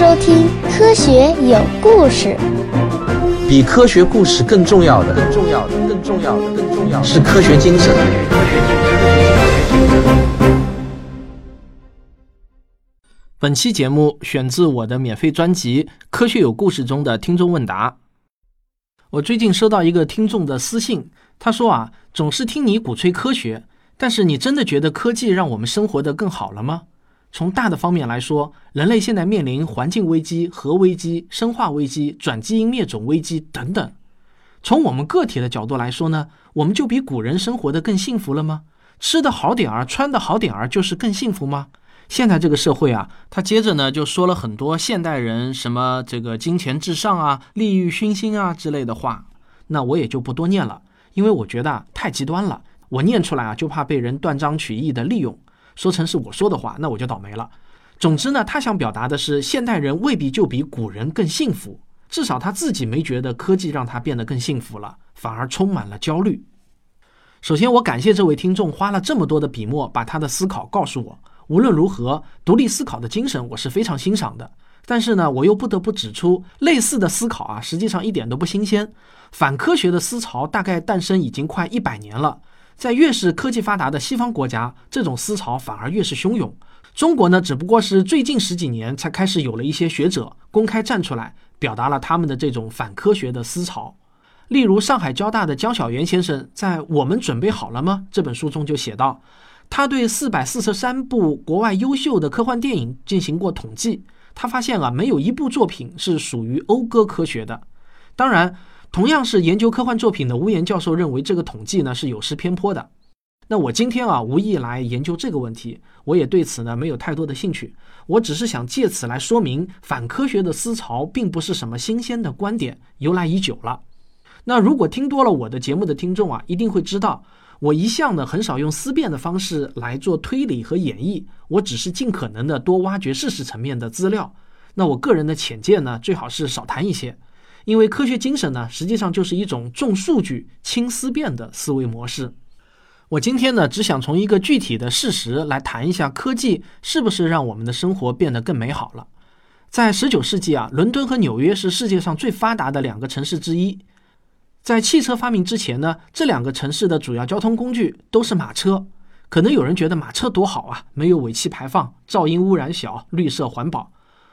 收听《科学有故事》。比科学故事更重要的，更重要的，更重要的，更重要的是科学精神。本期节目选自我的免费专辑《科学有故事》中的听众问答。我最近收到一个听众的私信，他说啊，总是听你鼓吹科学，但是你真的觉得科技让我们生活的更好了吗？从大的方面来说，人类现在面临环境危机、核危机、生化危机、转基因灭种危机等等。从我们个体的角度来说呢，我们就比古人生活的更幸福了吗？吃的好点儿，穿的好点儿，就是更幸福吗？现在这个社会啊，他接着呢就说了很多现代人什么这个金钱至上啊、利欲熏心啊之类的话，那我也就不多念了，因为我觉得太极端了，我念出来啊就怕被人断章取义的利用。说成是我说的话，那我就倒霉了。总之呢，他想表达的是，现代人未必就比古人更幸福，至少他自己没觉得科技让他变得更幸福了，反而充满了焦虑。首先，我感谢这位听众花了这么多的笔墨把他的思考告诉我。无论如何，独立思考的精神我是非常欣赏的。但是呢，我又不得不指出，类似的思考啊，实际上一点都不新鲜。反科学的思潮大概诞生已经快一百年了。在越是科技发达的西方国家，这种思潮反而越是汹涌。中国呢，只不过是最近十几年才开始有了一些学者公开站出来，表达了他们的这种反科学的思潮。例如，上海交大的江晓原先生在《我们准备好了吗》这本书中就写道，他对四百四十三部国外优秀的科幻电影进行过统计，他发现啊，没有一部作品是属于讴歌科学的。当然。同样是研究科幻作品的吴岩教授认为这个统计呢是有失偏颇的。那我今天啊无意来研究这个问题，我也对此呢没有太多的兴趣。我只是想借此来说明反科学的思潮并不是什么新鲜的观点，由来已久了。那如果听多了我的节目的听众啊，一定会知道我一向呢很少用思辨的方式来做推理和演绎，我只是尽可能的多挖掘事实层面的资料。那我个人的浅见呢，最好是少谈一些。因为科学精神呢，实际上就是一种重数据轻思辨的思维模式。我今天呢，只想从一个具体的事实来谈一下，科技是不是让我们的生活变得更美好了？在十九世纪啊，伦敦和纽约是世界上最发达的两个城市之一。在汽车发明之前呢，这两个城市的主要交通工具都是马车。可能有人觉得马车多好啊，没有尾气排放，噪音污染小，绿色环保。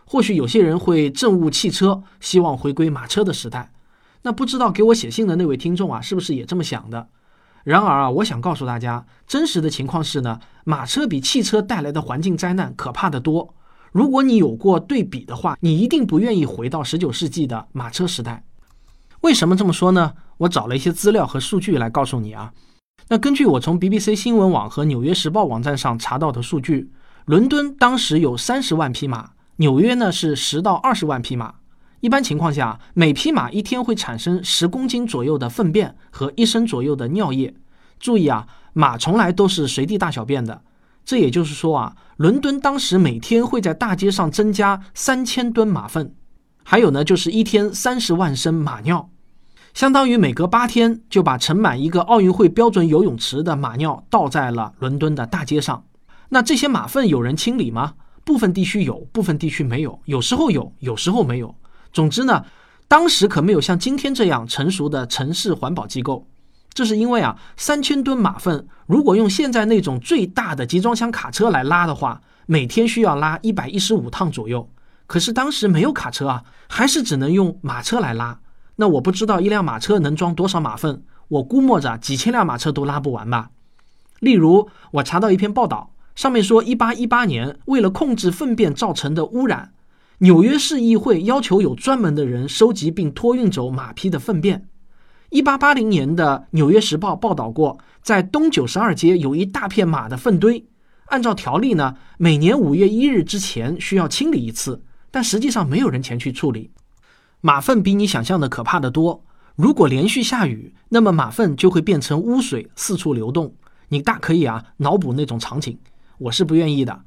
或许有些人会憎恶汽车，希望回归马车的时代。那不知道给我写信的那位听众啊，是不是也这么想的？然而啊，我想告诉大家，真实的情况是呢，马车比汽车带来的环境灾难可怕的多。如果你有过对比的话，你一定不愿意回到十九世纪的马车时代。为什么这么说呢？我找了一些资料和数据来告诉你啊。那根据我从 BBC 新闻网和纽约时报网站上查到的数据，伦敦当时有三十万匹马。纽约呢是十到二十万匹马，一般情况下，每匹马一天会产生十公斤左右的粪便和一升左右的尿液。注意啊，马从来都是随地大小便的。这也就是说啊，伦敦当时每天会在大街上增加三千吨马粪，还有呢就是一天三十万升马尿，相当于每隔八天就把盛满一个奥运会标准游泳池的马尿倒在了伦敦的大街上。那这些马粪有人清理吗？部分地区有，部分地区没有，有时候有，有时候没有。总之呢，当时可没有像今天这样成熟的城市环保机构。这是因为啊，三千吨马粪，如果用现在那种最大的集装箱卡车来拉的话，每天需要拉一百一十五趟左右。可是当时没有卡车啊，还是只能用马车来拉。那我不知道一辆马车能装多少马粪，我估摸着几千辆马车都拉不完吧。例如，我查到一篇报道。上面说，一八一八年，为了控制粪便造成的污染，纽约市议会要求有专门的人收集并托运走马匹的粪便。一八八零年的《纽约时报》报道过，在东九十二街有一大片马的粪堆。按照条例呢，每年五月一日之前需要清理一次，但实际上没有人前去处理。马粪比你想象的可怕的多。如果连续下雨，那么马粪就会变成污水四处流动。你大可以啊脑补那种场景。我是不愿意的。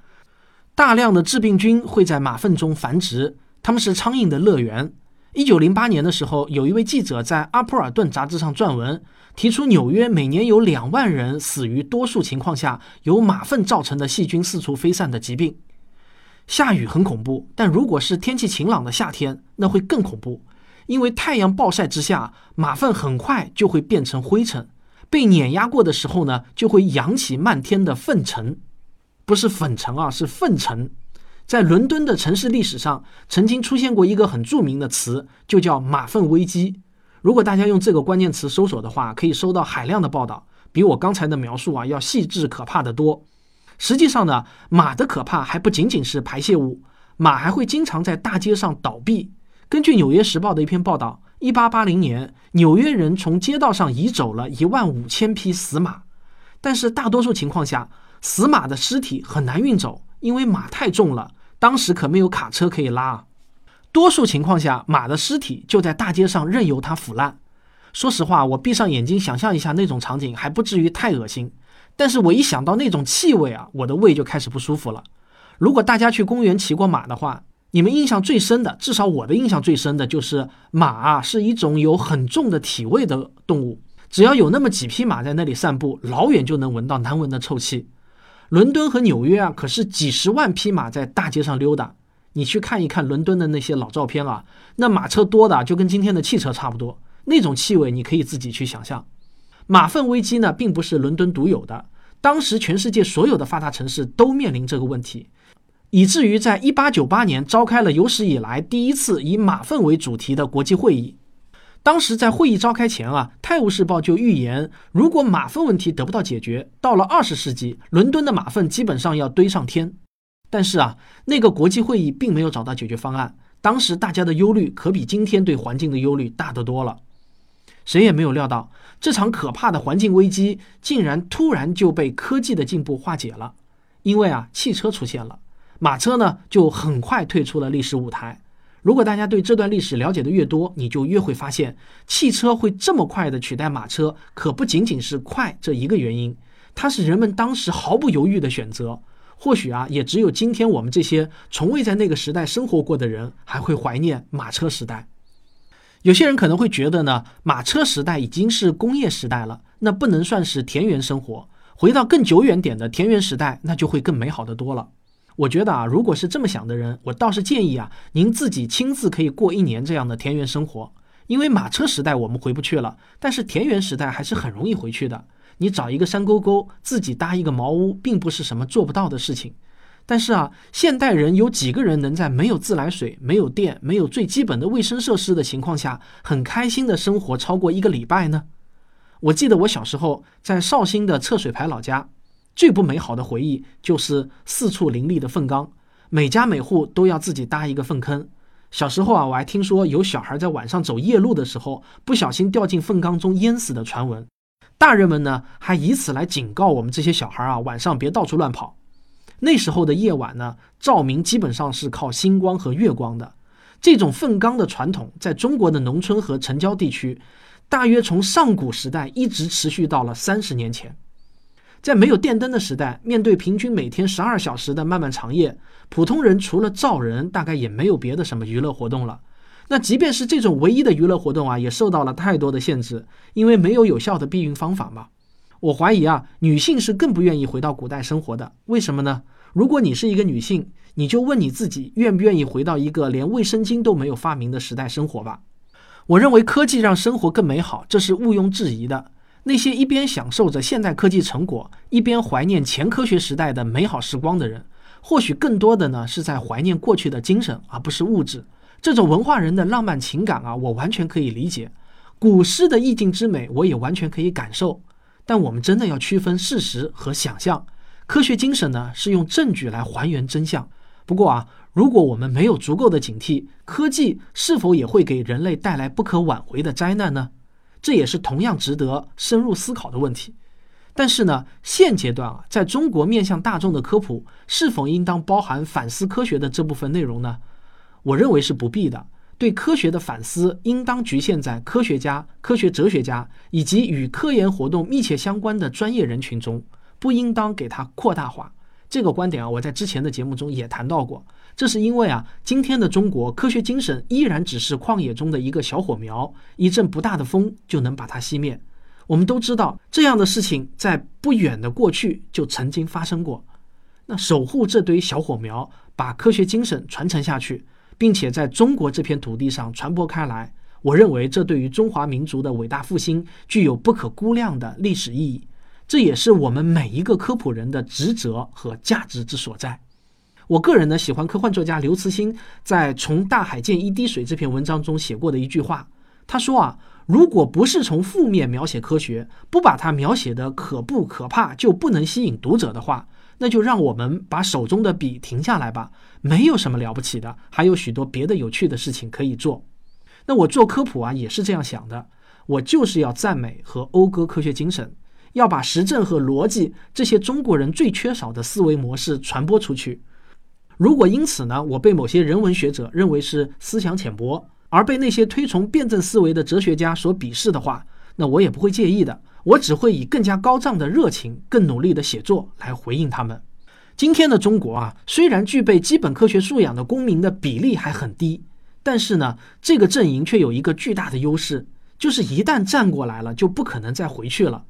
大量的致病菌会在马粪中繁殖，它们是苍蝇的乐园。一九零八年的时候，有一位记者在《阿普尔顿》杂志上撰文，提出纽约每年有两万人死于多数情况下由马粪造成的细菌四处飞散的疾病。下雨很恐怖，但如果是天气晴朗的夏天，那会更恐怖，因为太阳暴晒之下，马粪很快就会变成灰尘，被碾压过的时候呢，就会扬起漫天的粪尘，不是粉尘啊，是粪尘。在伦敦的城市历史上，曾经出现过一个很著名的词，就叫马粪危机。如果大家用这个关键词搜索的话，可以搜到海量的报道，比我刚才的描述啊要细致可怕的多。实际上呢，马的可怕还不仅仅是排泄物，马还会经常在大街上倒闭。根据《纽约时报》的一篇报道一八八零年，纽约人从街道上移走了一万五千匹死马，但是大多数情况下，死马的尸体很难运走，因为马太重了。当时可没有卡车可以拉，多数情况下，马的尸体就在大街上任由它腐烂。说实话，我闭上眼睛想象一下那种场景，还不至于太恶心。但是我一想到那种气味啊，我的胃就开始不舒服了。如果大家去公园骑过马的话，你们印象最深的，至少我的印象最深的就是马啊，是一种有很重的体味的动物。只要有那么几匹马在那里散步，老远就能闻到难闻的臭气。伦敦和纽约啊，可是几十万匹马在大街上溜达。你去看一看伦敦的那些老照片啊，那马车多的就跟今天的汽车差不多。那种气味，你可以自己去想象。马粪危机呢，并不是伦敦独有的，当时全世界所有的发达城市都面临这个问题，以至于在一八九八年召开了有史以来第一次以马粪为主题的国际会议。当时在会议召开前啊，《泰晤士报》就预言，如果马粪问题得不到解决，到了二十世纪，伦敦的马粪基本上要堆上天。但是啊，那个国际会议并没有找到解决方案。当时大家的忧虑可比今天对环境的忧虑大得多了。谁也没有料到，这场可怕的环境危机竟然突然就被科技的进步化解了。因为啊，汽车出现了，马车呢就很快退出了历史舞台。如果大家对这段历史了解的越多，你就越会发现，汽车会这么快的取代马车，可不仅仅是快这一个原因，它是人们当时毫不犹豫的选择。或许啊，也只有今天我们这些从未在那个时代生活过的人，还会怀念马车时代。有些人可能会觉得呢，马车时代已经是工业时代了，那不能算是田园生活。回到更久远点的田园时代，那就会更美好的多了。我觉得啊，如果是这么想的人，我倒是建议啊，您自己亲自可以过一年这样的田园生活。因为马车时代我们回不去了，但是田园时代还是很容易回去的。你找一个山沟沟，自己搭一个茅屋，并不是什么做不到的事情。但是啊，现代人有几个人能在没有自来水、没有电、没有最基本的卫生设施的情况下，很开心的生活超过一个礼拜呢？我记得我小时候在绍兴的侧水牌老家。最不美好的回忆就是四处林立的粪缸，每家每户都要自己搭一个粪坑。小时候啊，我还听说有小孩在晚上走夜路的时候不小心掉进粪缸中淹死的传闻。大人们呢，还以此来警告我们这些小孩啊，晚上别到处乱跑。那时候的夜晚呢，照明基本上是靠星光和月光的。这种粪缸的传统，在中国的农村和城郊地区，大约从上古时代一直持续到了三十年前。在没有电灯的时代，面对平均每天十二小时的漫漫长夜，普通人除了造人，大概也没有别的什么娱乐活动了。那即便是这种唯一的娱乐活动啊，也受到了太多的限制，因为没有有效的避孕方法嘛。我怀疑啊，女性是更不愿意回到古代生活的。为什么呢？如果你是一个女性，你就问你自己，愿不愿意回到一个连卫生巾都没有发明的时代生活吧？我认为科技让生活更美好，这是毋庸置疑的。那些一边享受着现代科技成果，一边怀念前科学时代的美好时光的人，或许更多的呢是在怀念过去的精神，而不是物质。这种文化人的浪漫情感啊，我完全可以理解。古诗的意境之美，我也完全可以感受。但我们真的要区分事实和想象。科学精神呢，是用证据来还原真相。不过啊，如果我们没有足够的警惕，科技是否也会给人类带来不可挽回的灾难呢？这也是同样值得深入思考的问题，但是呢，现阶段啊，在中国面向大众的科普是否应当包含反思科学的这部分内容呢？我认为是不必的。对科学的反思应当局限在科学家、科学哲学家以及与科研活动密切相关的专业人群中，不应当给它扩大化。这个观点啊，我在之前的节目中也谈到过。这是因为啊，今天的中国科学精神依然只是旷野中的一个小火苗，一阵不大的风就能把它熄灭。我们都知道，这样的事情在不远的过去就曾经发生过。那守护这堆小火苗，把科学精神传承下去，并且在中国这片土地上传播开来，我认为这对于中华民族的伟大复兴具有不可估量的历史意义。这也是我们每一个科普人的职责和价值之所在。我个人呢，喜欢科幻作家刘慈欣在《从大海见一滴水》这篇文章中写过的一句话。他说啊，如果不是从负面描写科学，不把它描写的可怖可怕，就不能吸引读者的话，那就让我们把手中的笔停下来吧。没有什么了不起的，还有许多别的有趣的事情可以做。那我做科普啊，也是这样想的。我就是要赞美和讴歌科学精神。要把实证和逻辑这些中国人最缺少的思维模式传播出去。如果因此呢，我被某些人文学者认为是思想浅薄，而被那些推崇辩证思维的哲学家所鄙视的话，那我也不会介意的。我只会以更加高涨的热情、更努力的写作来回应他们。今天的中国啊，虽然具备基本科学素养的公民的比例还很低，但是呢，这个阵营却有一个巨大的优势，就是一旦站过来了，就不可能再回去了。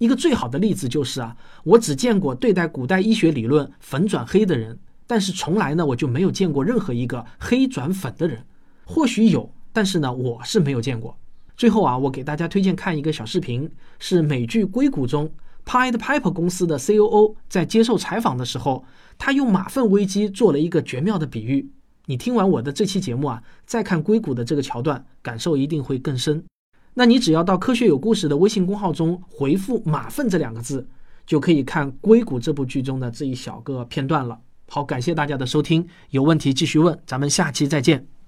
一个最好的例子就是啊，我只见过对待古代医学理论粉转黑的人，但是从来呢我就没有见过任何一个黑转粉的人。或许有，但是呢我是没有见过。最后啊，我给大家推荐看一个小视频，是美剧《硅谷》中 Pied Piper 公司的 COO 在接受采访的时候，他用马粪危机做了一个绝妙的比喻。你听完我的这期节目啊，再看硅谷的这个桥段，感受一定会更深。那你只要到科学有故事的微信公号中回复“马粪”这两个字，就可以看《硅谷》这部剧中的这一小个片段了。好，感谢大家的收听，有问题继续问，咱们下期再见。